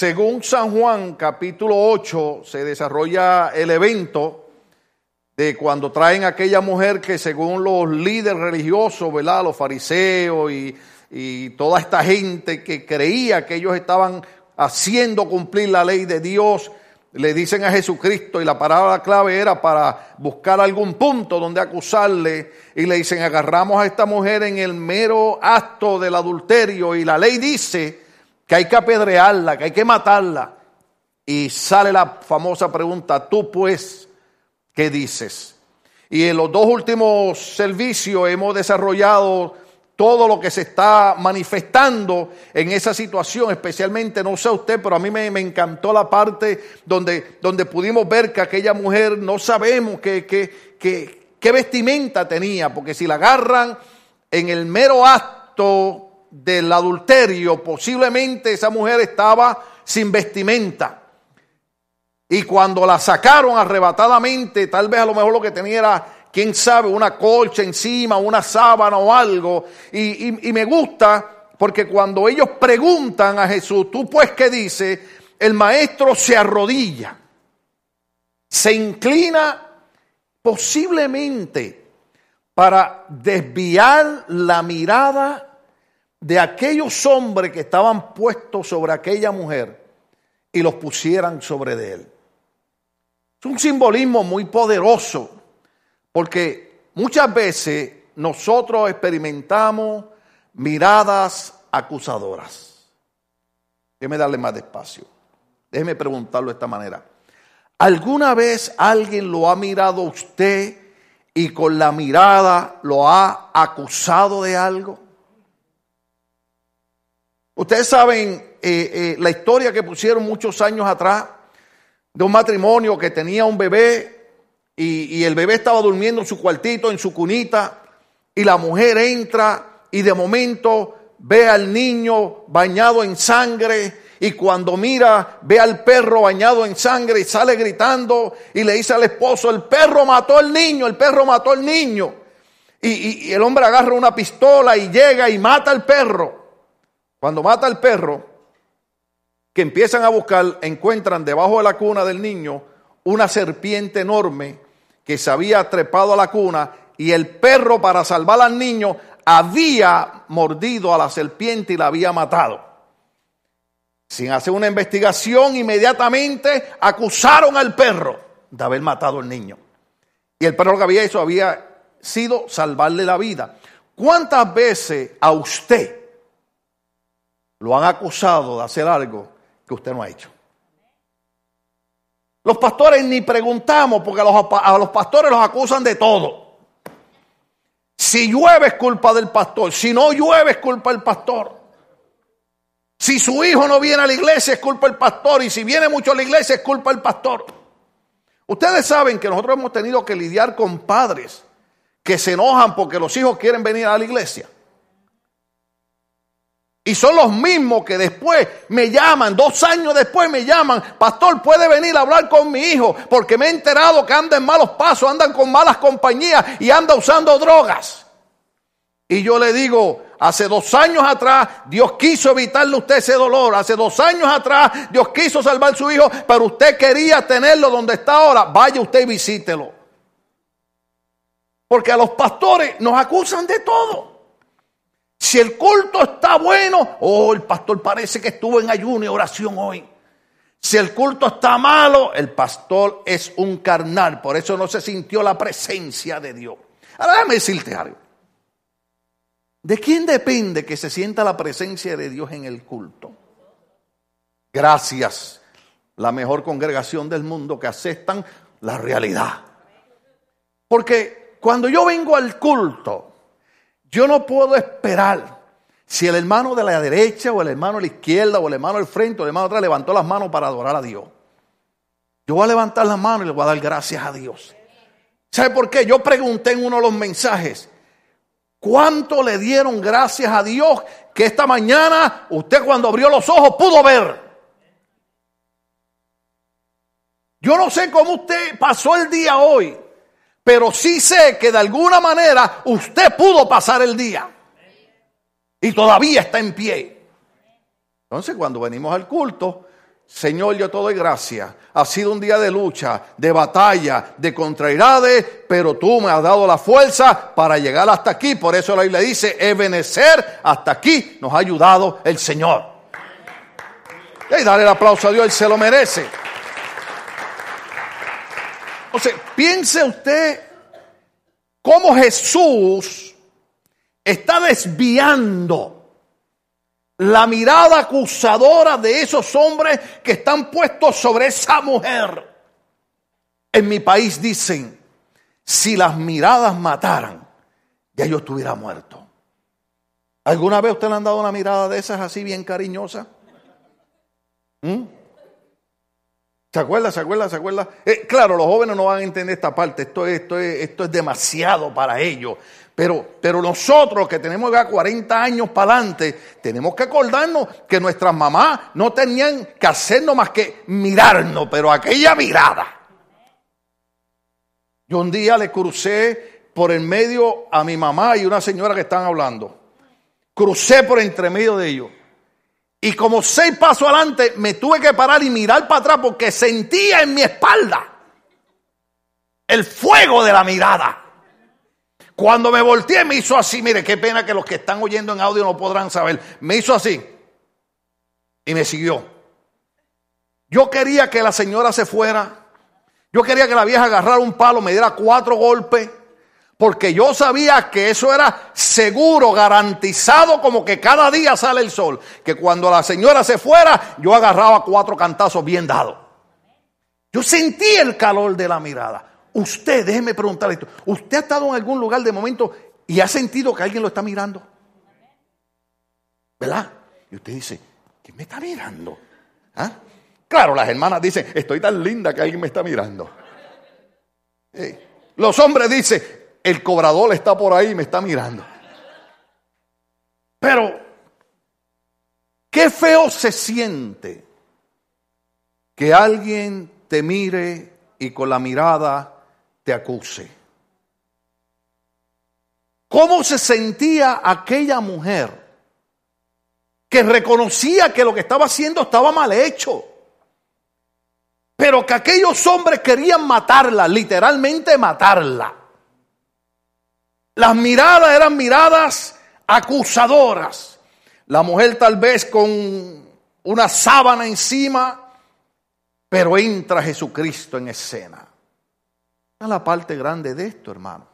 según San Juan capítulo 8 se desarrolla el evento de cuando traen a aquella mujer que según los líderes religiosos, ¿verdad? Los fariseos y, y toda esta gente que creía que ellos estaban haciendo cumplir la ley de Dios, le dicen a Jesucristo y la palabra clave era para buscar algún punto donde acusarle y le dicen agarramos a esta mujer en el mero acto del adulterio y la ley dice que hay que apedrearla, que hay que matarla. Y sale la famosa pregunta, tú pues, ¿qué dices? Y en los dos últimos servicios hemos desarrollado todo lo que se está manifestando en esa situación, especialmente, no sé usted, pero a mí me, encantó la parte donde, donde pudimos ver que aquella mujer no sabemos qué, qué vestimenta tenía, porque si la agarran en el mero acto del adulterio, posiblemente esa mujer estaba sin vestimenta. Y cuando la sacaron arrebatadamente, tal vez a lo mejor lo que tenía era quién sabe, una colcha encima, una sábana o algo. Y, me gusta porque cuando ellos preguntan a Jesús, tú pues qué dice, el maestro se arrodilla, se inclina posiblemente para desviar la mirada de aquellos hombres que estaban puestos sobre aquella mujer y los pusieran sobre él. Es un simbolismo muy poderoso porque muchas veces nosotros experimentamos miradas acusadoras. Déjeme darle más despacio. Déjeme preguntarlo de esta manera. ¿Alguna vez alguien lo ha mirado a usted y con la mirada lo ha acusado de algo? Ustedes saben eh, eh, la historia que pusieron muchos años atrás de un matrimonio que tenía un bebé y, el bebé estaba durmiendo en su cuartito, en su cunita, y la mujer entra y de momento ve al niño bañado en sangre y cuando mira ve al perro bañado en sangre y sale gritando y le dice al esposo, el perro mató al niño, el perro mató al niño. Y, y el hombre agarra una pistola y llega y mata al perro. Cuando mata al perro, que empiezan a buscar, encuentran debajo de la cuna del niño una serpiente enorme que se había trepado a la cuna y el perro para salvar al niño había mordido a la serpiente y la había matado. Sin hacer una investigación, inmediatamente acusaron al perro de haber matado al niño. Y el perro que había hecho había sido salvarle la vida. ¿Cuántas veces a usted lo han acusado de hacer algo que usted no ha hecho? Los pastores ni preguntamos porque a los, pastores los acusan de todo. Si llueve es culpa del pastor, si no llueve es culpa del pastor. Si su hijo no viene a la iglesia es culpa del pastor y si viene mucho a la iglesia es culpa del pastor. Ustedes saben que nosotros hemos tenido que lidiar con padres que se enojan porque los hijos quieren venir a la iglesia. Y son los mismos que después me llaman, dos años después me llaman, pastor, puede venir a hablar con mi hijo, porque me he enterado que anda en malos pasos, andan con malas compañías y anda usando drogas. Y yo le digo, hace dos años atrás Dios quiso evitarle a usted ese dolor, hace dos años atrás Dios quiso salvar a su hijo, pero usted quería tenerlo donde está ahora, vaya usted y visítelo. Porque a los pastores nos acusan de todo. Si el culto está bueno, oh, el pastor parece que estuvo en ayuno y oración hoy. Si el culto está malo, el pastor es un carnal, por eso no se sintió la presencia de Dios. Ahora déjame decirte algo. ¿De quién depende que se sienta la presencia de Dios en el culto? Gracias, la mejor congregación del mundo que aceptan la realidad. Porque cuando yo vengo al culto, yo no puedo esperar si el hermano de la derecha o el hermano de la izquierda o el hermano del frente o el hermano de atrás levantó las manos para adorar a Dios. Yo voy a levantar las manos y le voy a dar gracias a Dios. ¿Sabe por qué? Yo pregunté en uno de los mensajes, ¿cuánto le dieron gracias a Dios que esta mañana usted cuando abrió los ojos pudo ver? Yo no sé cómo usted pasó el día hoy pero sí sé que de alguna manera usted pudo pasar el día y todavía está en pie. Entonces cuando venimos al culto, Señor, yo te doy gracias. Ha sido un día de lucha, de batalla, de contrariedades, pero tú me has dado la fuerza para llegar hasta aquí. Por eso la Biblia dice, Ebenecer, hasta aquí nos ha ayudado el Señor. Y dale el aplauso a Dios, Él se lo merece. Entonces, piense usted cómo Jesús está desviando la mirada acusadora de esos hombres que están puestos sobre esa mujer. En mi país dicen, si las miradas mataran, ya yo estuviera muerto. ¿Alguna vez usted le han dado una mirada de esas así bien cariñosa? ¿Mm? ¿Se acuerda? ¿Se acuerda? ¿Se acuerda? Eh, claro, los jóvenes no van a entender esta parte. Esto, esto, esto es demasiado para ellos. Pero, pero nosotros que tenemos ya 40 años para adelante, tenemos que acordarnos que nuestras mamás no tenían que hacernos más que mirarnos, pero aquella mirada. Yo un día le crucé por el medio a mi mamá y una señora que estaban hablando. Crucé por entre medio de ellos. Y como seis pasos adelante me tuve que parar y mirar para atrás porque sentía en mi espalda el fuego de la mirada. Cuando me volteé me hizo así, mire, qué pena que los que están oyendo en audio no podrán saber. Me hizo así y me siguió. Yo quería que la señora se fuera. Yo quería que la vieja agarrara un palo, me diera cuatro golpes porque yo sabía que eso era seguro, garantizado, como que cada día sale el sol. Que cuando la señora se fuera, yo agarraba cuatro cantazos bien dados. Yo sentí el calor de la mirada. Usted, déjeme preguntarle esto. ¿Usted ha estado en algún lugar de momento y ha sentido que alguien lo está mirando? ¿Verdad? Y usted dice, ¿quién me está mirando? ¿Ah? Claro, las hermanas dicen, estoy tan linda que alguien me está mirando. Los hombres dicen, el cobrador está por ahí y me está mirando. Pero, qué feo se siente que alguien te mire y con la mirada te acuse. ¿Cómo se sentía aquella mujer que reconocía que lo que estaba haciendo estaba mal hecho? Pero que aquellos hombres querían matarla, literalmente matarla. Las miradas eran miradas acusadoras. La mujer tal vez con una sábana encima, pero entra Jesucristo en escena. Es la parte grande de esto, hermano.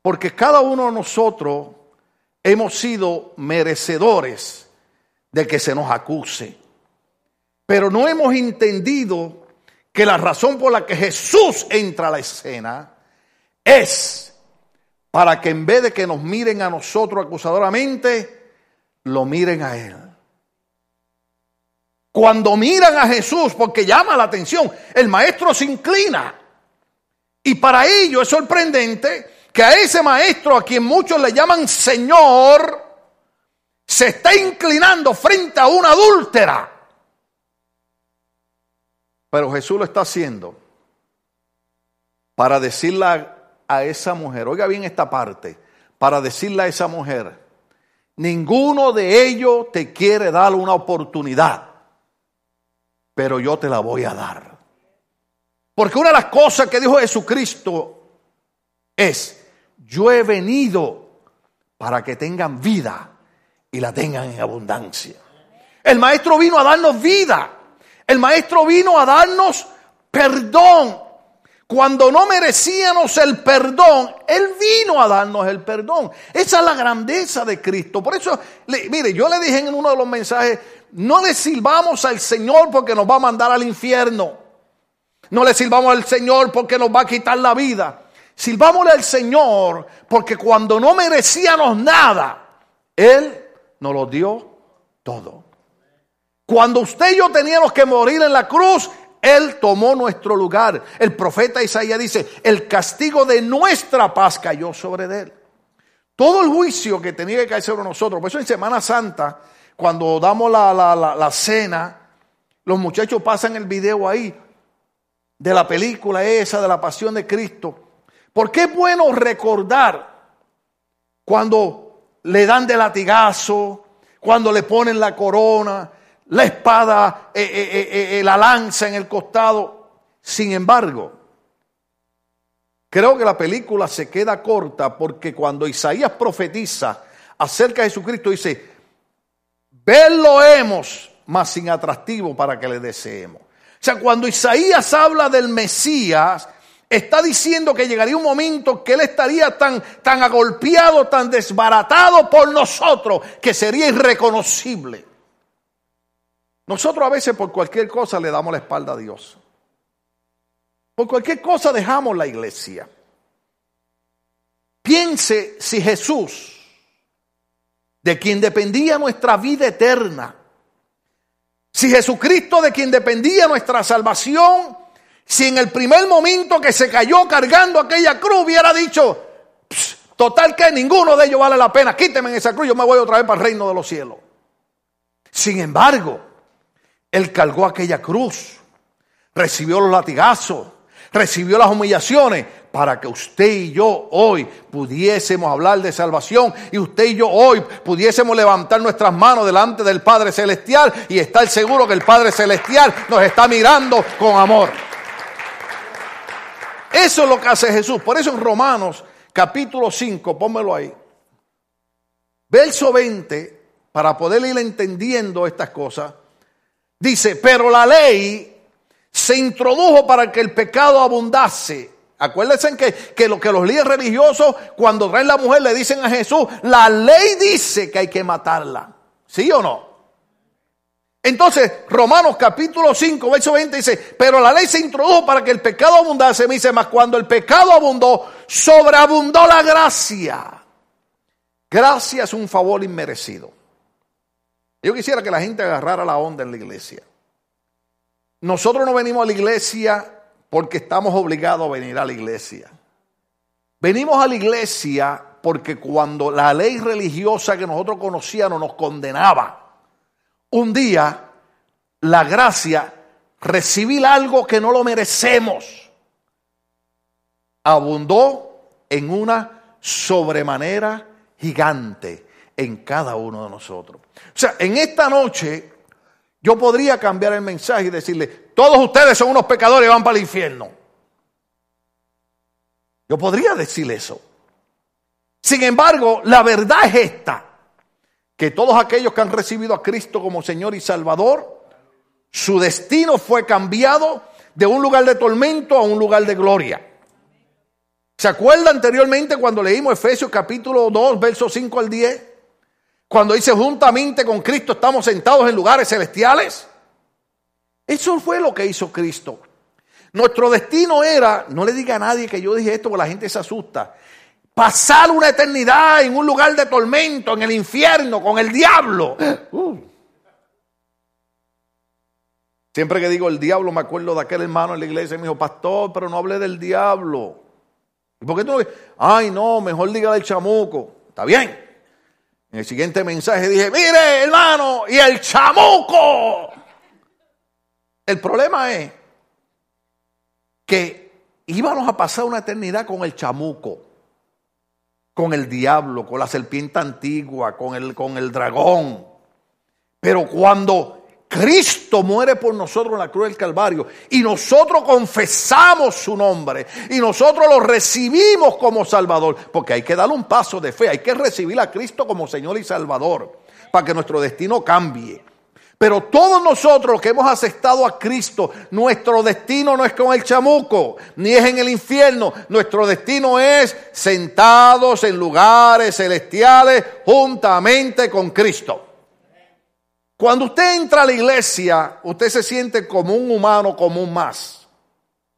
Porque cada uno de nosotros hemos sido merecedores de que se nos acuse. Pero no hemos entendido que la razón por la que Jesús entra a la escena es para que en vez de que nos miren a nosotros acusadoramente, lo miren a Él. Cuando miran a Jesús, porque llama la atención, el maestro se inclina. Y para ello es sorprendente que a ese maestro, a quien muchos le llaman Señor, se está inclinando frente a una adúltera. Pero Jesús lo está haciendo para decirle a esa mujer, oiga bien esta parte, para decirle a esa mujer, ninguno de ellos te quiere dar una oportunidad, pero yo te la voy a dar. Porque una de las cosas que dijo Jesucristo es, yo he venido para que tengan vida y la tengan en abundancia. El maestro vino a darnos vida. El maestro vino a darnos perdón. Cuando no merecíamos el perdón, Él vino a darnos el perdón. Esa es la grandeza de Cristo. Por eso, mire, yo le dije en uno de los mensajes, no le silbamos al Señor porque nos va a mandar al infierno. No le silbamos al Señor porque nos va a quitar la vida. Silbámosle al Señor porque cuando no merecíamos nada, Él nos lo dio todo. Cuando usted y yo teníamos que morir en la cruz, él tomó nuestro lugar. El profeta Isaías dice, el castigo de nuestra paz cayó sobre él. Todo el juicio que tenía que caer sobre nosotros. Por eso en Semana Santa, cuando damos la, la cena, los muchachos pasan el video ahí de la película esa, de la pasión de Cristo. Porque es bueno recordar cuando le dan de latigazo, cuando le ponen la corona, la espada, eh, eh, eh, la lanza en el costado. Sin embargo, creo que la película se queda corta porque cuando Isaías profetiza acerca de Jesucristo dice, verlo hemos, mas sin atractivo para que le deseemos. O sea, cuando Isaías habla del Mesías, está diciendo que llegaría un momento que él estaría tan, tan agolpeado, tan desbaratado por nosotros, que sería irreconocible. Nosotros a veces por cualquier cosa le damos la espalda a Dios. Por cualquier cosa dejamos la iglesia. Piense si Jesús, de quien dependía nuestra vida eterna, si Jesucristo de quien dependía nuestra salvación, si en el primer momento que se cayó cargando aquella cruz hubiera dicho, total que ninguno de ellos vale la pena, quíteme en esa cruz, yo me voy otra vez para el reino de los cielos. Sin embargo, Él cargó aquella cruz, recibió los latigazos, recibió las humillaciones, para que usted y yo hoy pudiésemos hablar de salvación y usted y yo hoy pudiésemos levantar nuestras manos delante del Padre Celestial y estar seguro que el Padre Celestial nos está mirando con amor. Eso es lo que hace Jesús. Por eso en Romanos capítulo 5, pónmelo ahí. Verso 20, para poder ir entendiendo estas cosas, dice, pero la ley se introdujo para que el pecado abundase Acuérdense que, que, lo, que los líderes religiosos, cuando traen la mujer, le dicen a Jesús, la ley dice que hay que matarla. ¿Sí o no? Entonces, Romanos capítulo 5, verso 20 dice, pero la ley se introdujo para que el pecado abundase, me dice, más cuando el pecado abundó, sobreabundó la gracia. Gracia es un favor inmerecido. Yo quisiera que la gente agarrara la onda en la iglesia. Nosotros no venimos a la iglesia porque estamos obligados a venir a la iglesia. Venimos a la iglesia porque cuando la ley religiosa que nosotros conocíamos nos condenaba, un día la gracia, recibir algo que no lo merecemos, abundó en una sobremanera gigante en cada uno de nosotros. O sea, en esta noche yo podría cambiar el mensaje y decirle, todos ustedes son unos pecadores y van para el infierno. Yo podría decir eso. Sin embargo, la verdad es esta, que todos aquellos que han recibido a Cristo como Señor y Salvador, su destino fue cambiado de un lugar de tormento a un lugar de gloria. ¿Se acuerda anteriormente cuando leímos Efesios capítulo 2, versos 5 al 10? Cuando dice juntamente con Cristo estamos sentados en lugares celestiales. Eso fue lo que hizo Cristo. Nuestro destino era, no le diga a nadie que yo dije esto porque la gente se asusta, pasar una eternidad en un lugar de tormento, en el infierno, con el diablo. Uh. Siempre que digo el diablo, me acuerdo de aquel hermano en la iglesia y me dijo, pastor, pero no hable del diablo. ¿Y por qué tú no? Ay, no, mejor diga del chamuco. Está bien. En el siguiente mensaje dije, mire hermano, y el chamuco. El problema es que íbamos a pasar una eternidad con el chamuco, con el diablo, con la serpiente antigua, con el, con el dragón. Pero cuando Cristo muere por nosotros en la cruz del Calvario y nosotros confesamos su nombre y nosotros lo recibimos como Salvador, porque hay que darle un paso de fe, hay que recibir a Cristo como Señor y Salvador para que nuestro destino cambie. Pero todos nosotros que hemos aceptado a Cristo, nuestro destino no es con el chamuco, ni es en el infierno. Nuestro destino es sentados en lugares celestiales juntamente con Cristo. Cuando usted entra a la iglesia, usted se siente como un humano común más.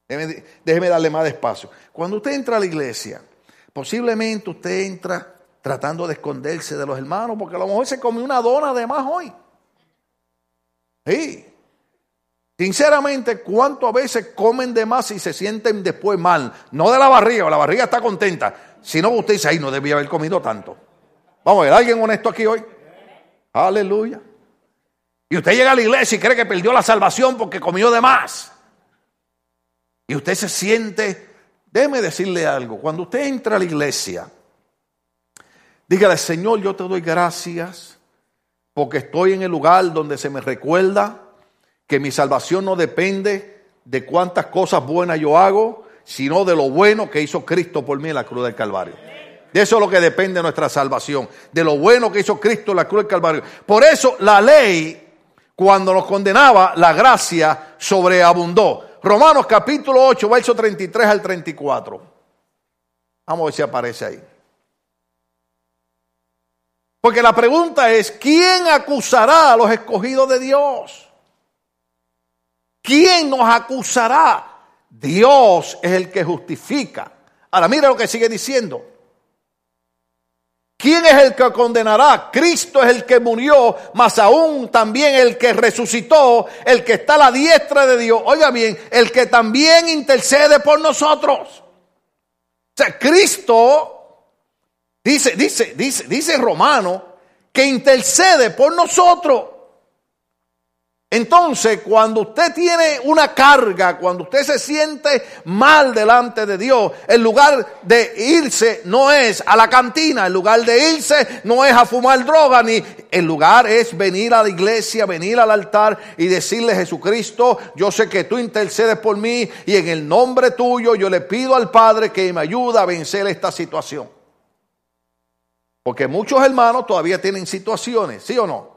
Déjeme, darle más espacio. Cuando usted entra a la iglesia, posiblemente usted entra tratando de esconderse de los hermanos, porque a lo mejor se come una dona de más hoy. Sí. Sinceramente, ¿cuánto a veces comen de más y se sienten después mal? No de la barriga, la barriga está contenta, sino usted dice, ay, no debía haber comido tanto. Vamos a ver, ¿alguien honesto aquí hoy? Aleluya. Y usted llega a la iglesia y cree que perdió la salvación porque comió de más. Y usted se siente, déjeme decirle algo, cuando usted entra a la iglesia, dígale, Señor, yo te doy gracias porque estoy en el lugar donde se me recuerda que mi salvación no depende de cuántas cosas buenas yo hago, sino de lo bueno que hizo Cristo por mí en la cruz del Calvario. De eso es lo que depende nuestra salvación, de lo bueno que hizo Cristo en la cruz del Calvario. Por eso la ley, cuando nos condenaba, la gracia sobreabundó. Romanos capítulo 8, verso 33 al 34. Vamos a ver si aparece ahí. Porque la pregunta es, ¿quién acusará a los escogidos de Dios? ¿Quién nos acusará? Dios es el que justifica. Ahora mira lo que sigue diciendo. ¿Quién es el que condenará? Cristo es el que murió, más aún también el que resucitó, el que está a la diestra de Dios. Oiga bien, el que también intercede por nosotros. O sea, Cristo dice, dice, dice, dice Romano que intercede por nosotros. Entonces, cuando usted tiene una carga, cuando usted se siente mal delante de Dios, el lugar de irse no es a la cantina, el lugar de irse no es a fumar droga, ni el lugar es venir a la iglesia, venir al altar y decirle Jesucristo, yo sé que tú intercedes por mí y en el nombre tuyo yo le pido al Padre que me ayude a vencer esta situación. Porque muchos hermanos todavía tienen situaciones, ¿sí o no?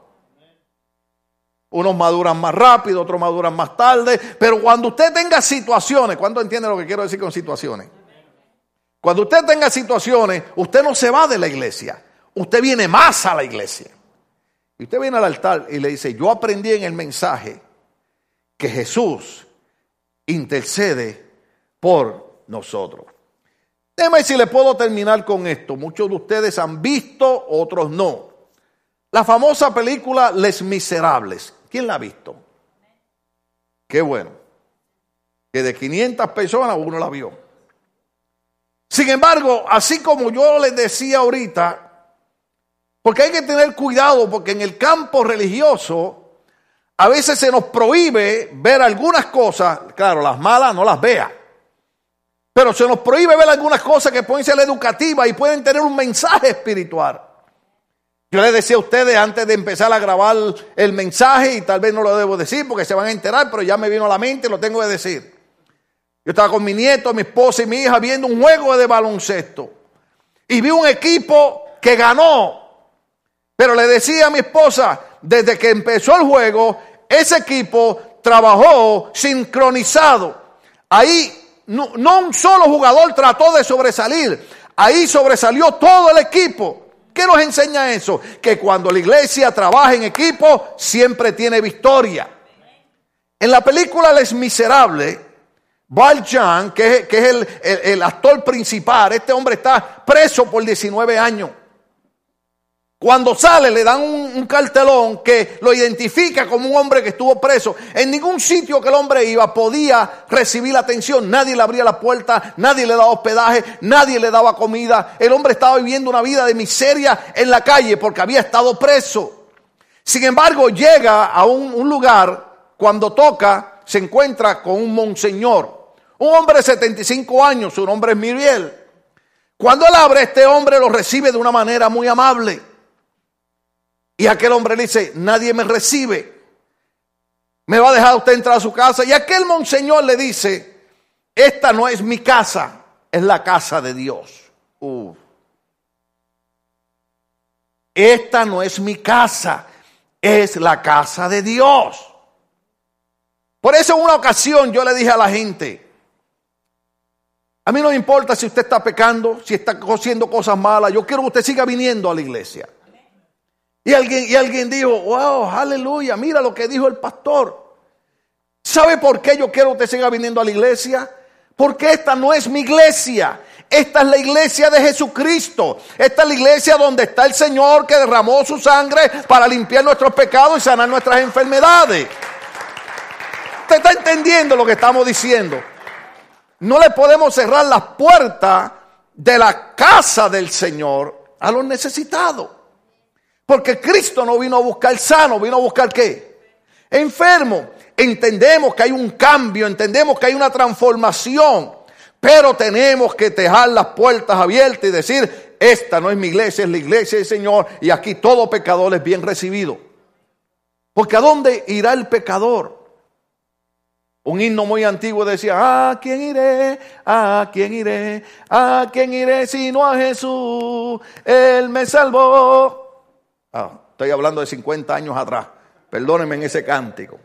Unos maduran más rápido, otros maduran más tarde. Pero cuando usted tenga situaciones, ¿cuánto entiende lo que quiero decir con situaciones? Cuando usted tenga situaciones, usted no se va de la iglesia. Usted viene más a la iglesia. Y usted viene al altar y le dice, yo aprendí en el mensaje que Jesús intercede por nosotros. Déjeme si le puedo terminar con esto. Muchos de ustedes han visto, otros no. La famosa película Les Miserables. ¿Quién la ha visto? Qué bueno. Que de 500 personas uno la vio. Sin embargo, así como yo les decía ahorita, porque hay que tener cuidado, porque en el campo religioso a veces se nos prohíbe ver algunas cosas, claro, las malas no las vea, pero se nos prohíbe ver algunas cosas que pueden ser educativas y pueden tener un mensaje espiritual. Yo les decía a ustedes antes de empezar a grabar el mensaje, y tal vez no lo debo decir porque se van a enterar, pero ya me vino a la mente y lo tengo que decir. Yo estaba con mi nieto, mi esposa y mi hija viendo un juego de baloncesto. Y vi un equipo que ganó. Pero le decía a mi esposa, desde que empezó el juego, ese equipo trabajó sincronizado. Ahí no, no un solo jugador trató de sobresalir. Ahí sobresalió todo el equipo. ¿Qué nos enseña eso? Que cuando la iglesia trabaja en equipo, siempre tiene victoria. En la película Les Miserables, Val Jan, que es, el, el actor principal, este hombre está preso por 19 años. Cuando sale le dan un, cartelón que lo identifica como un hombre que estuvo preso. En ningún sitio que el hombre iba podía recibir atención. Nadie le abría la puerta, nadie le daba hospedaje, nadie le daba comida. El hombre estaba viviendo una vida de miseria en la calle porque había estado preso. Sin embargo, llega a un, un lugar, cuando toca, se encuentra con un monseñor. Un hombre de 75 años, su nombre es Miriel. Cuando él abre, este hombre lo recibe de una manera muy amable. Y aquel hombre le dice, nadie me recibe. ¿Me va a dejar usted entrar a su casa? Y aquel monseñor le dice, esta no es mi casa, es la casa de Dios. Esta no es mi casa, es la casa de Dios. Por eso en una ocasión yo le dije a la gente, a mí no me importa si usted está pecando, si está haciendo cosas malas, yo quiero que usted siga viniendo a la iglesia. Y alguien, y alguien dijo, wow, aleluya, mira lo que dijo el pastor. ¿Sabe por qué yo quiero que usted siga viniendo a la iglesia? Porque esta no es mi iglesia. Esta es la iglesia de Jesucristo. Esta es la iglesia donde está el Señor que derramó su sangre para limpiar nuestros pecados y sanar nuestras enfermedades. ¿Usted está entendiendo lo que estamos diciendo? No le podemos cerrar las puertas de la casa del Señor a los necesitados. Porque Cristo no vino a buscar sano, vino a buscar qué? Enfermo. Entendemos que hay un cambio, entendemos que hay una transformación, pero tenemos que dejar las puertas abiertas y decir, esta no es mi iglesia, es la iglesia del Señor y aquí todo pecador es bien recibido. Porque ¿a dónde irá el pecador? Un himno muy antiguo decía, ¿a quién iré? ¿A quién iré? ¿A quién iré sino a Jesús? Él me salvó. Ah, estoy hablando de 50 años atrás. Perdónenme en ese cántico.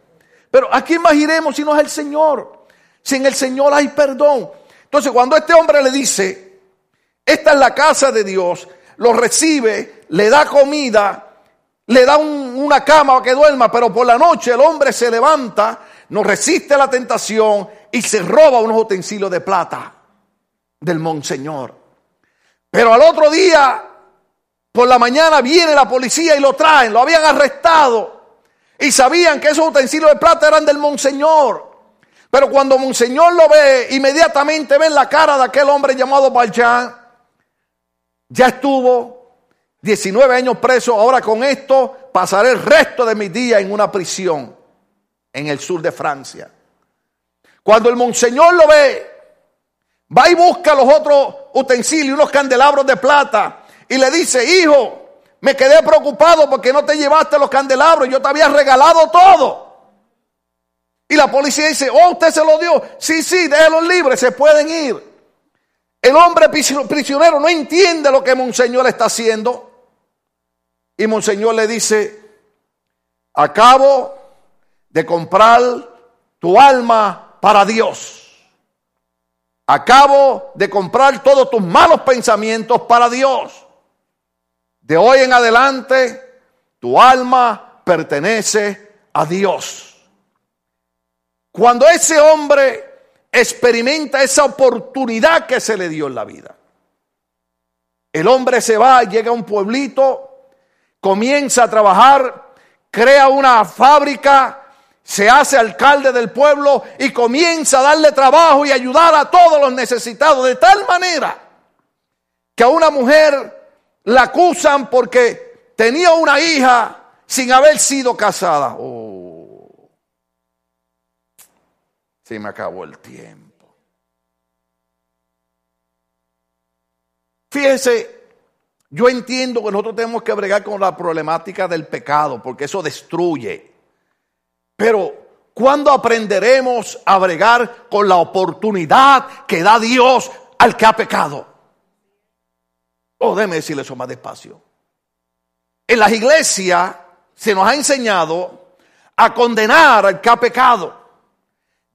Pero ¿a quién más iremos si no es el Señor? Si en el Señor hay perdón. Entonces cuando este hombre le dice, esta es la casa de Dios, lo recibe, le da comida, le da una cama para que duerma, pero por la noche el hombre se levanta, no resiste la tentación y se roba unos utensilios de plata del monseñor. Pero al otro día, por la mañana, viene la policía y lo traen, lo habían arrestado y sabían que esos utensilios de plata eran del monseñor. Pero cuando monseñor lo ve, inmediatamente ven la cara de aquel hombre llamado Valjean ya estuvo 19 años preso, ahora con esto pasaré el resto de mis días en una prisión en el sur de Francia. Cuando el monseñor lo ve, va y busca los otros utensilios, unos candelabros de plata, y le dice, hijo, me quedé preocupado porque no te llevaste los candelabros, yo te había regalado todo. Y la policía dice, oh, usted se lo dio. Sí, sí, déjenlos libres, se pueden ir. El hombre prisionero no entiende lo que Monseñor está haciendo. Y Monseñor le dice, acabo de comprar tu alma para Dios. Acabo de comprar todos tus malos pensamientos para Dios. De hoy en adelante, tu alma pertenece a Dios. Cuando ese hombre experimenta esa oportunidad que se le dio en la vida. El hombre se va, llega a un pueblito, comienza a trabajar, crea una fábrica, se hace alcalde del pueblo y comienza a darle trabajo y ayudar a todos los necesitados, de tal manera que a una mujer la acusan porque tenía una hija sin haber sido casada. Oh. Se me acabó el tiempo. Fíjense, yo entiendo que nosotros tenemos que bregar con la problemática del pecado, porque eso destruye. Pero, ¿cuándo aprenderemos a bregar con la oportunidad que da Dios al que ha pecado? Oh, déme decirle eso más despacio. En las iglesias se nos ha enseñado a condenar al que ha pecado.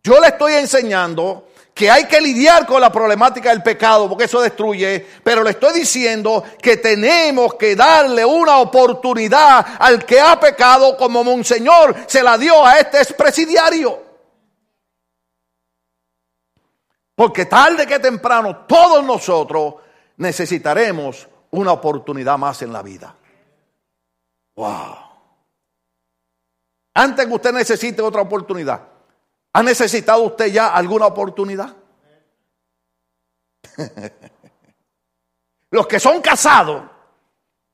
Yo le estoy enseñando que hay que lidiar con la problemática del pecado porque eso destruye, pero le estoy diciendo que tenemos que darle una oportunidad al que ha pecado como Monseñor se la dio a este expresidiario. Porque tarde que temprano todos nosotros necesitaremos una oportunidad más en la vida. Wow. Antes que usted necesite otra oportunidad, ¿Ha necesitado usted ya alguna oportunidad? Los que son casados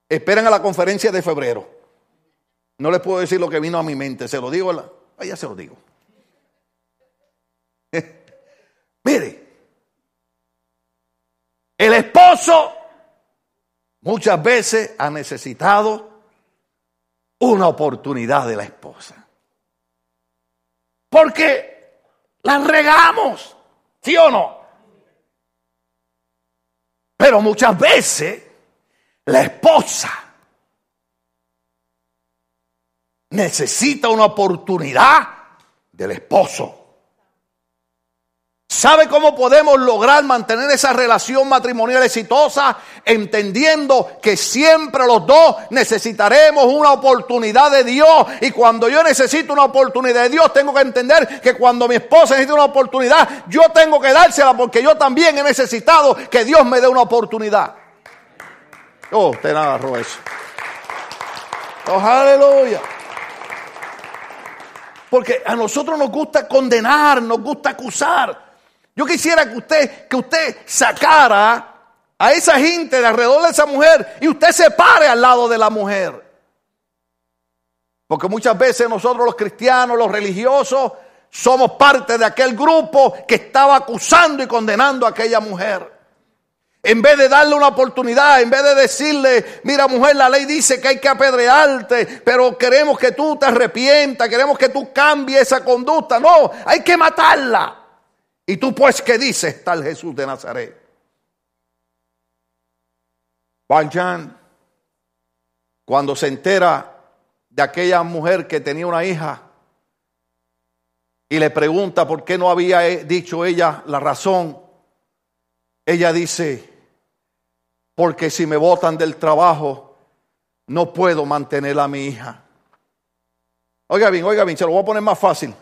esperan a la conferencia de febrero. No les puedo decir lo que vino a mi mente, se lo digo. Ah, ya se lo digo. Mire, el esposo muchas veces ha necesitado una oportunidad de la esposa. Porque la regamos, ¿sí o no? Pero muchas veces la esposa necesita una oportunidad del esposo. ¿Sabe cómo podemos lograr mantener esa relación matrimonial exitosa? Entendiendo que siempre los dos necesitaremos una oportunidad de Dios. Y cuando yo necesito una oportunidad de Dios, tengo que entender que cuando mi esposa necesita una oportunidad, yo tengo que dársela porque yo también he necesitado que Dios me dé una oportunidad. Oh, usted nada, eso. Oh, aleluya. Porque a nosotros nos gusta condenar, nos gusta acusar. Yo quisiera que usted, que usted sacara a esa gente de alrededor de esa mujer y usted se pare al lado de la mujer. Porque muchas veces nosotros los cristianos, los religiosos, somos parte de aquel grupo que estaba acusando y condenando a aquella mujer. en vez de darle una oportunidad, en vez de decirle, mira mujer, la ley dice que hay que apedrearte, pero queremos que tú te arrepientas, queremos que tú cambies esa conducta. No, hay que matarla. Y tú pues, ¿qué dices? Tal Jesús de Nazaret. Valjean, cuando se entera de aquella mujer que tenía una hija y le pregunta por qué no había dicho ella la razón, ella dice, porque si me botan del trabajo, no puedo mantener a mi hija. Oiga bien, oiga bien, se lo voy a poner más fácil.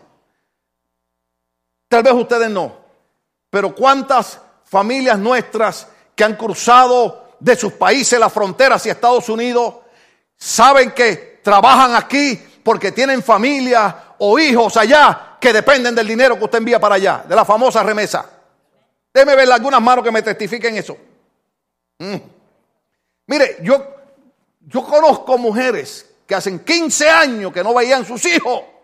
Tal vez ustedes no, pero ¿cuántas familias nuestras que han cruzado de sus países la frontera hacia Estados Unidos saben que trabajan aquí porque tienen familia o hijos allá que dependen del dinero que usted envía para allá, de la famosa remesa? Déjeme ver algunas manos que me testifiquen eso. Mm. Mire, yo, yo conozco mujeres que hacen 15 años que no veían sus hijos.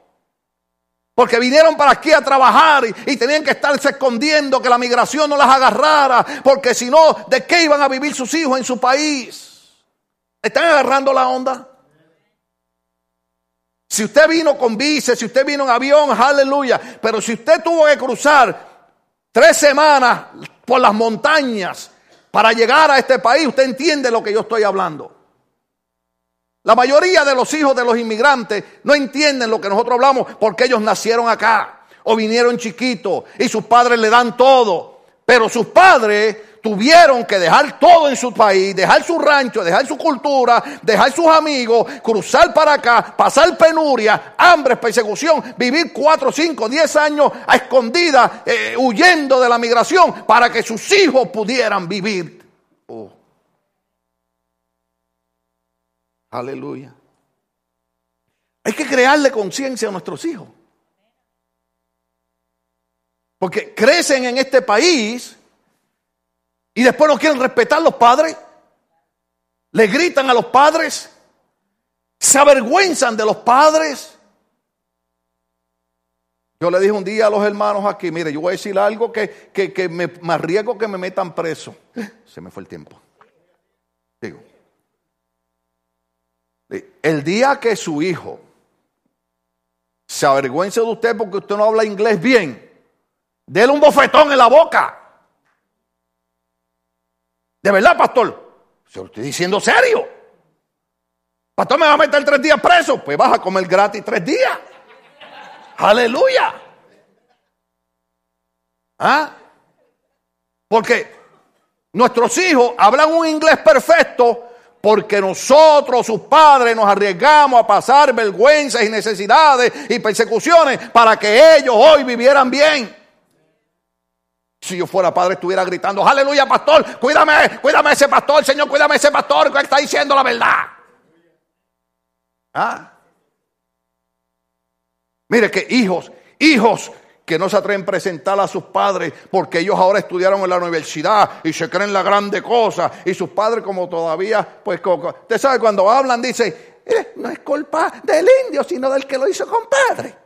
Porque vinieron para aquí a trabajar y, tenían que estarse escondiendo que la migración no las agarrara. Porque si no, ¿de qué iban a vivir sus hijos en su país? ¿Están agarrando la onda? Si usted vino con bici, si usted vino en avión, aleluya. Pero si usted tuvo que cruzar tres semanas por las montañas para llegar a este país, usted entiende lo que yo estoy hablando. La mayoría de los hijos de los inmigrantes no entienden lo que nosotros hablamos porque ellos nacieron acá o vinieron chiquitos y sus padres le dan todo. Pero sus padres tuvieron que dejar todo en su país, dejar su rancho, dejar su cultura, dejar sus amigos, cruzar para acá, pasar penuria, hambre, persecución, vivir cuatro, cinco, diez años a escondida, eh, huyendo de la migración para que sus hijos pudieran vivir. Oh. Aleluya. Hay que crearle conciencia a nuestros hijos. Porque crecen en este país y después no quieren respetar los padres. Le gritan a los padres. Se avergüenzan de los padres. Yo le dije un día a los hermanos aquí, mire, yo voy a decir algo que, que, me, me, arriesgo que me metan preso. Se me fue el tiempo. Digo, el día que su hijo se avergüence de usted porque usted no habla inglés bien, déle un bofetón en la boca. ¿De verdad, pastor? Se lo estoy diciendo serio. Pastor, me va a meter tres días preso. Pues vas a comer gratis tres días. Aleluya. ¿Ah? Porque nuestros hijos hablan un inglés perfecto porque nosotros, sus padres, nos arriesgamos a pasar vergüenzas y necesidades y persecuciones para que ellos hoy vivieran bien. Si yo fuera padre, estuviera gritando, aleluya, pastor, cuídame, cuídame ese pastor, Señor, cuídame ese pastor que está diciendo la verdad. ¿Ah? Mire que hijos, hijos que no se atreven a presentar a sus padres porque ellos ahora estudiaron en la universidad y se creen la grande cosa y sus padres como todavía, pues, usted sabe, cuando hablan dice, no es culpa del indio, sino del que lo hizo compadre.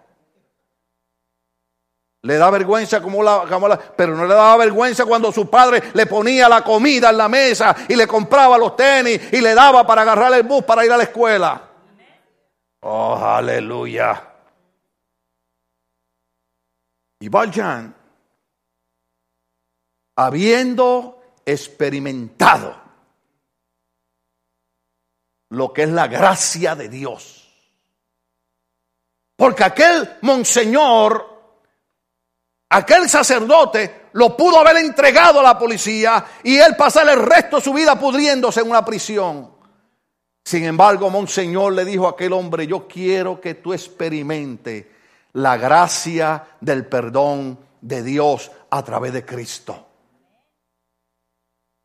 Le da vergüenza como la, pero no le daba vergüenza cuando su padre le ponía la comida en la mesa y le compraba los tenis y le daba para agarrar el bus para ir a la escuela. Oh, aleluya. Y Valjean, habiendo experimentado lo que es la gracia de Dios, porque aquel monseñor aquel sacerdote lo pudo haber entregado a la policía y él pasar el resto de su vida pudriéndose en una prisión. Sin embargo, Monseñor le dijo a aquel hombre, yo quiero que tú experimente la gracia del perdón de Dios a través de Cristo.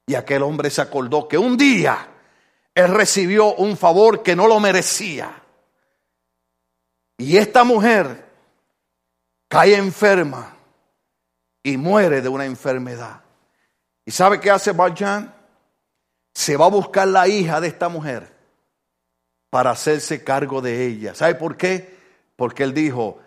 Y aquel hombre se acordó que un día él recibió un favor que no lo merecía. Y esta mujer cae enferma y muere de una enfermedad. ¿Y sabe qué hace Valjean? Se va a buscar la hija de esta mujer para hacerse cargo de ella. ¿Sabe por qué? Porque él dijo,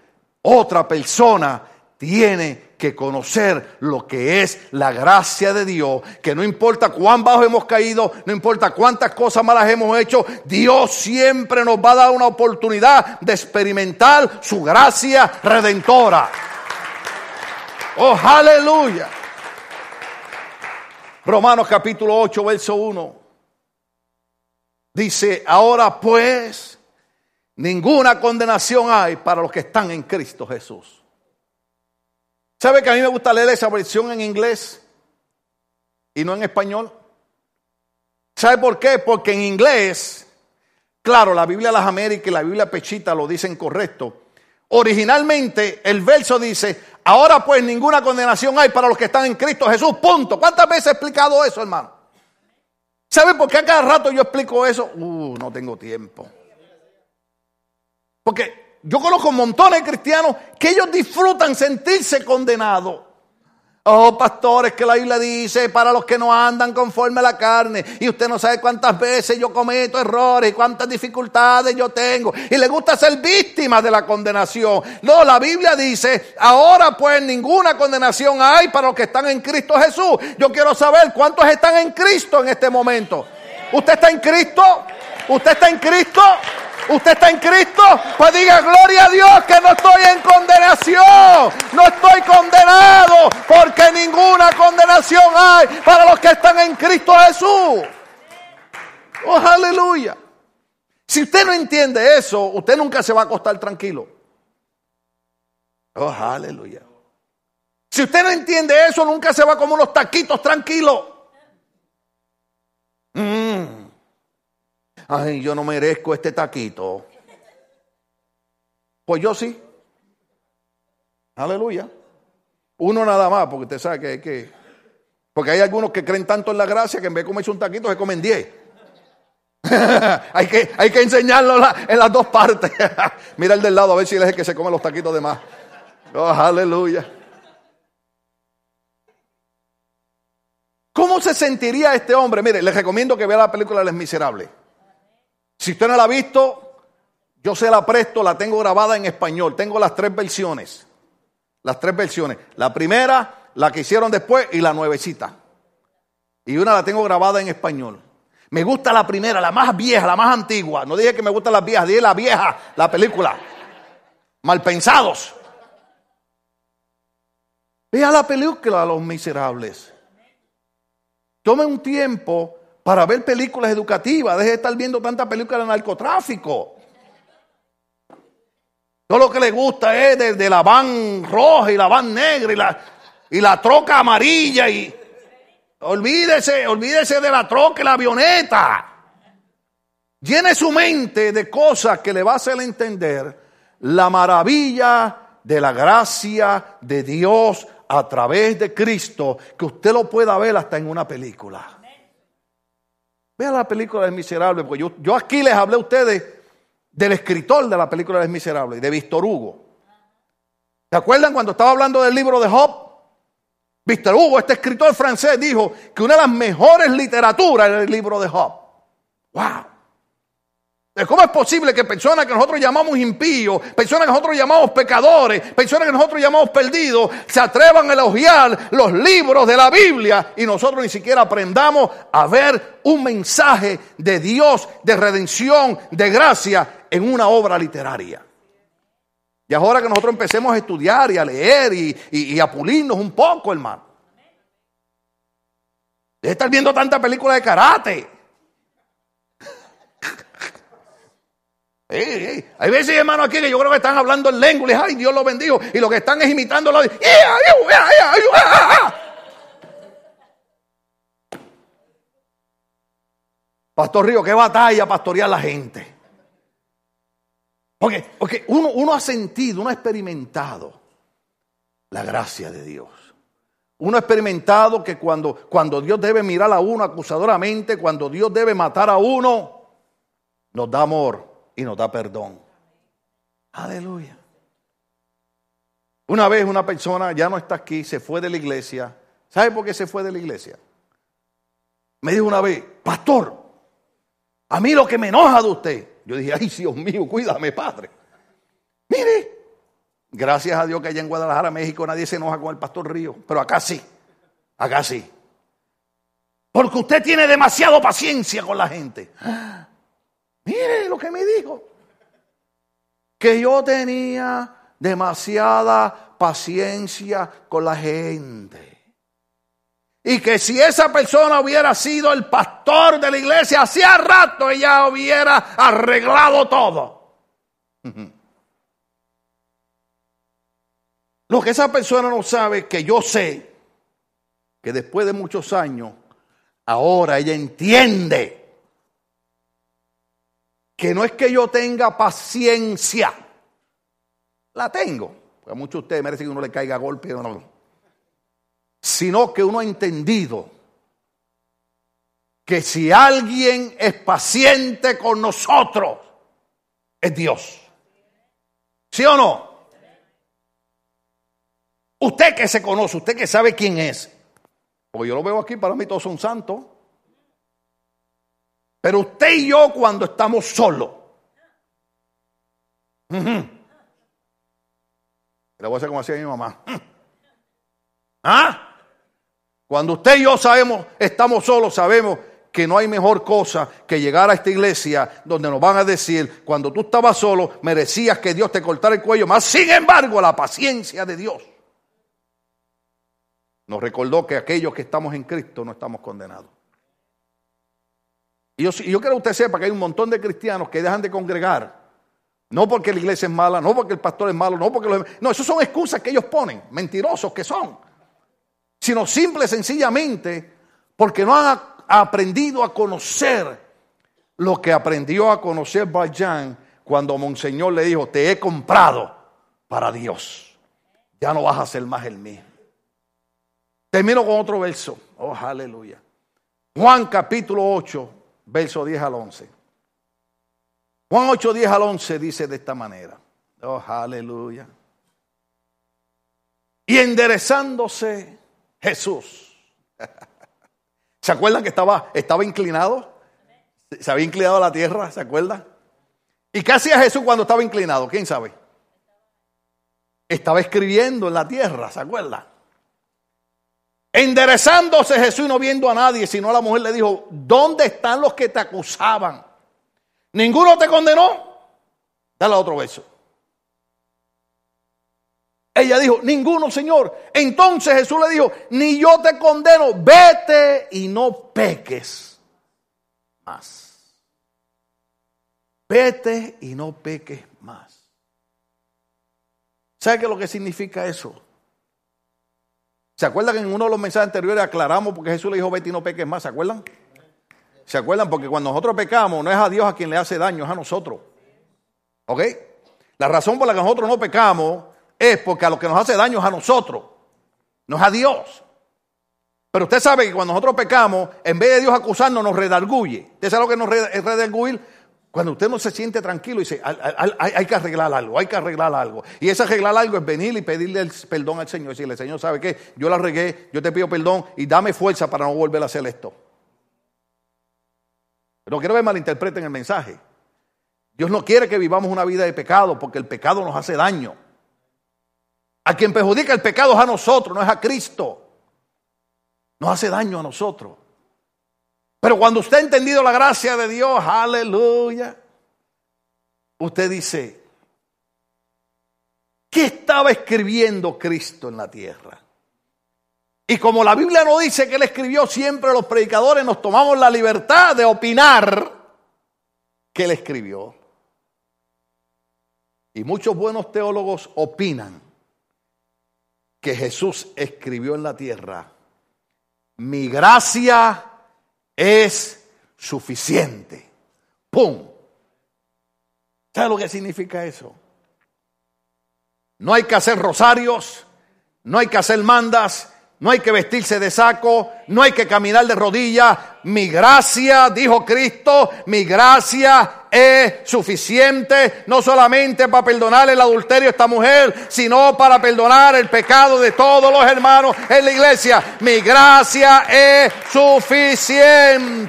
otra persona tiene que conocer lo que es la gracia de Dios, que no importa cuán bajo hemos caído, no importa cuántas cosas malas hemos hecho, Dios siempre nos va a dar una oportunidad de experimentar su gracia redentora. Oh, aleluya. Romanos capítulo 8, verso 1. Dice, ahora pues, ninguna condenación hay para los que están en Cristo Jesús. ¿Sabe que a mí me gusta leer esa versión en inglés y no en español? ¿Sabe por qué? Porque en inglés, claro, la Biblia de las Américas y la Biblia Pechita lo dicen correcto. Originalmente el verso dice, ahora pues ninguna condenación hay para los que están en Cristo Jesús, punto. ¿Cuántas veces he explicado eso, hermano? ¿Sabe por qué a cada rato yo explico eso? Uh, no tengo tiempo. Porque yo conozco montones de cristianos que ellos disfrutan sentirse condenados. Oh, pastores, que la Biblia dice para los que no andan conforme a la carne. Y usted no sabe cuántas veces yo cometo errores y cuántas dificultades yo tengo. Y le gusta ser víctima de la condenación. No, la Biblia dice, ahora pues ninguna condenación hay para los que están en Cristo Jesús. Yo quiero saber cuántos están en Cristo en este momento. ¿Usted está en Cristo? ¿Usted está en Cristo? ¿Usted está en Cristo? Pues diga gloria a Dios que no estoy en condenación. No estoy condenado porque ninguna condenación hay para los que están en Cristo Jesús. Oh, aleluya. Si usted no entiende eso, usted nunca se va a acostar tranquilo. Oh, aleluya. Si usted no entiende eso, nunca se va como unos taquitos tranquilos. Ay, yo no merezco este taquito. Pues yo sí. Aleluya. Uno nada más, porque usted sabe que hay que... Porque hay algunos que creen tanto en la gracia que en vez de comerse un taquito se comen diez. hay, que, hay que enseñarlo en las dos partes. Mira el del lado a ver si él es el que se come los taquitos de más. Oh, aleluya. ¿Cómo se sentiría este hombre? Mire, les recomiendo que vea la película Les Miserables. Si usted no la ha visto, yo se la presto, la tengo grabada en español. Tengo las tres versiones. Las tres versiones. La primera, la que hicieron después y la nuevecita. Y una la tengo grabada en español. Me gusta la primera, la más vieja, la más antigua. No dije que me gustan las viejas, dije la vieja, la película. Malpensados. Vea la película Los Miserables. Tome un tiempo para ver películas educativas. Deje de estar viendo tantas películas de narcotráfico. Todo lo que le gusta es de, la van roja y la van negra y la, y la troca amarilla. Y olvídese, olvídese de la troca y la avioneta. Llene su mente de cosas que le va a hacer entender la maravilla de la gracia de Dios a través de Cristo, que usted lo pueda ver hasta en una película. Vea la película del miserable, porque yo, aquí les hablé a ustedes del escritor de la película del miserable, de Víctor Hugo. ¿Se acuerdan cuando estaba hablando del libro de Job? Víctor Hugo, este escritor francés, dijo que una de las mejores literaturas era el libro de Job. ¡Wow! ¿Cómo es posible que personas que nosotros llamamos impíos, personas que nosotros llamamos pecadores, personas que nosotros llamamos perdidos, se atrevan a elogiar los libros de la Biblia y nosotros ni siquiera aprendamos a ver un mensaje de Dios, de redención, de gracia en una obra literaria? Y ahora que nosotros empecemos a estudiar y a leer y, a pulirnos un poco, hermano. De estar viendo tanta película de karate. Hay veces, hermano, aquí que yo creo que están hablando en lengua. Y, ay, Dios lo bendijo. Y lo que están es imitando. Lo Pastor Río, qué batalla pastorear la gente. Porque, porque uno, uno ha sentido, uno ha experimentado la gracia de Dios. Uno ha experimentado que cuando, cuando Dios debe mirar a uno acusadoramente, cuando Dios debe matar a uno, nos da amor y nos da perdón. Aleluya. Una vez una persona ya no está aquí, se fue de la iglesia. ¿Sabe por qué se fue de la iglesia? Me dijo una vez, pastor, a mí lo que me enoja de usted. Yo dije, ay Dios mío, cuídame, padre. Mire, Gracias a Dios que allá en Guadalajara, México, nadie se enoja con el pastor Río, pero acá sí, acá sí. Porque usted tiene demasiado paciencia con la gente. Mire lo que me dijo. Que yo tenía demasiada paciencia con la gente. Y que si esa persona hubiera sido el pastor de la iglesia, hacía rato ella hubiera arreglado todo. Lo que esa persona no sabe, que yo sé, que después de muchos años, ahora ella entiende que no es que yo tenga paciencia, la tengo, porque a muchos de ustedes merecen que uno le caiga a golpe, no, no sino que uno ha entendido que si alguien es paciente con nosotros, es Dios. ¿Sí o no? Usted que se conoce, usted que sabe quién es, porque yo lo veo aquí, para mí todos son santos. Pero usted y yo cuando estamos solos, le voy a hacer como hacía mi mamá. ¿Ah? Cuando usted y yo sabemos, estamos solos, sabemos que no hay mejor cosa que llegar a esta iglesia donde nos van a decir, cuando tú estabas solo, merecías que Dios te cortara el cuello, más sin embargo la paciencia de Dios nos recordó que aquellos que estamos en Cristo no estamos condenados. Y yo, yo quiero que usted sepa que hay un montón de cristianos que dejan de congregar, no porque la iglesia es mala, no porque el pastor es malo, no porque los... No, eso son excusas que ellos ponen, mentirosos que son sino simple sencillamente porque no han aprendido a conocer lo que aprendió a conocer Bayan cuando Monseñor le dijo, te he comprado para Dios. Ya no vas a ser más el mío. Termino con otro verso. Oh, aleluya. Juan capítulo 8, verso 10 al 11. Juan 8, 10 al 11 dice de esta manera. Oh, aleluya. Y enderezándose Jesús. ¿Se acuerdan que estaba, estaba inclinado? Se había inclinado a la tierra, ¿se acuerdan? ¿Y qué hacía Jesús cuando estaba inclinado? ¿Quién sabe? Estaba escribiendo en la tierra, ¿se acuerdan? Enderezándose Jesús y no viendo a nadie, sino a la mujer le dijo, ¿dónde están los que te acusaban? ¿Ninguno te condenó? Dale otro beso. Ella dijo, ninguno, Señor. Entonces Jesús le dijo, ni yo te condeno, vete y no peques más. Vete y no peques más. ¿Sabe qué lo que significa eso? ¿Se acuerdan que en uno de los mensajes anteriores aclaramos porque Jesús le dijo, vete y no peques más? ¿Se acuerdan? ¿Se acuerdan? Porque cuando nosotros pecamos, no es a Dios a quien le hace daño, es a nosotros. ¿Ok? La razón por la que nosotros no pecamos es porque a lo que nos hace daño es a nosotros, no es a Dios. Pero usted sabe que cuando nosotros pecamos, en vez de Dios acusarnos, nos redarguye. ¿Usted sabe lo que nos redarguir? Cuando usted no se siente tranquilo y dice, hay, que arreglar algo, hay que arreglar algo. Y ese arreglar algo es venir y pedirle el perdón al Señor. Decirle, Señor, ¿sabe qué? Yo la regué, yo te pido perdón y dame fuerza para no volver a hacer esto. Pero quiero que malinterpreten el mensaje. Dios no quiere que vivamos una vida de pecado porque el pecado nos hace daño. A quien perjudica el pecado es a nosotros, no es a Cristo. Nos hace daño a nosotros. Pero cuando usted ha entendido la gracia de Dios, aleluya, usted dice, ¿qué estaba escribiendo Cristo en la tierra? Y como la Biblia no dice que él escribió, siempre los predicadores nos tomamos la libertad de opinar que él escribió. Y muchos buenos teólogos opinan que Jesús escribió en la tierra, mi gracia es suficiente. ¡Pum! ¿Sabe lo que significa eso? No hay que hacer rosarios, no hay que hacer mandas, no hay que vestirse de saco, no hay que caminar de rodillas. Mi gracia, dijo Cristo, mi gracia es suficiente, no solamente para perdonar el adulterio a esta mujer, sino para perdonar el pecado de todos los hermanos en la iglesia. Mi gracia es suficiente.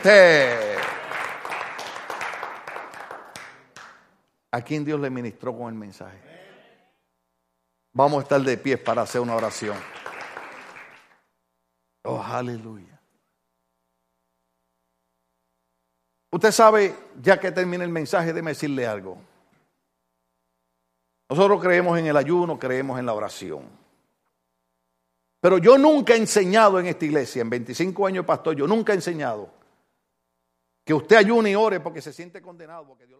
¿A quién Dios le ministró con el mensaje? Vamos a estar de pie para hacer una oración. Oh, aleluya. Usted sabe, ya que termina el mensaje, déjeme decirle algo. Nosotros creemos en el ayuno, creemos en la oración. Pero yo nunca he enseñado en esta iglesia, en 25 años de pastor, yo nunca he enseñado que usted ayune y ore porque se siente condenado, porque Dios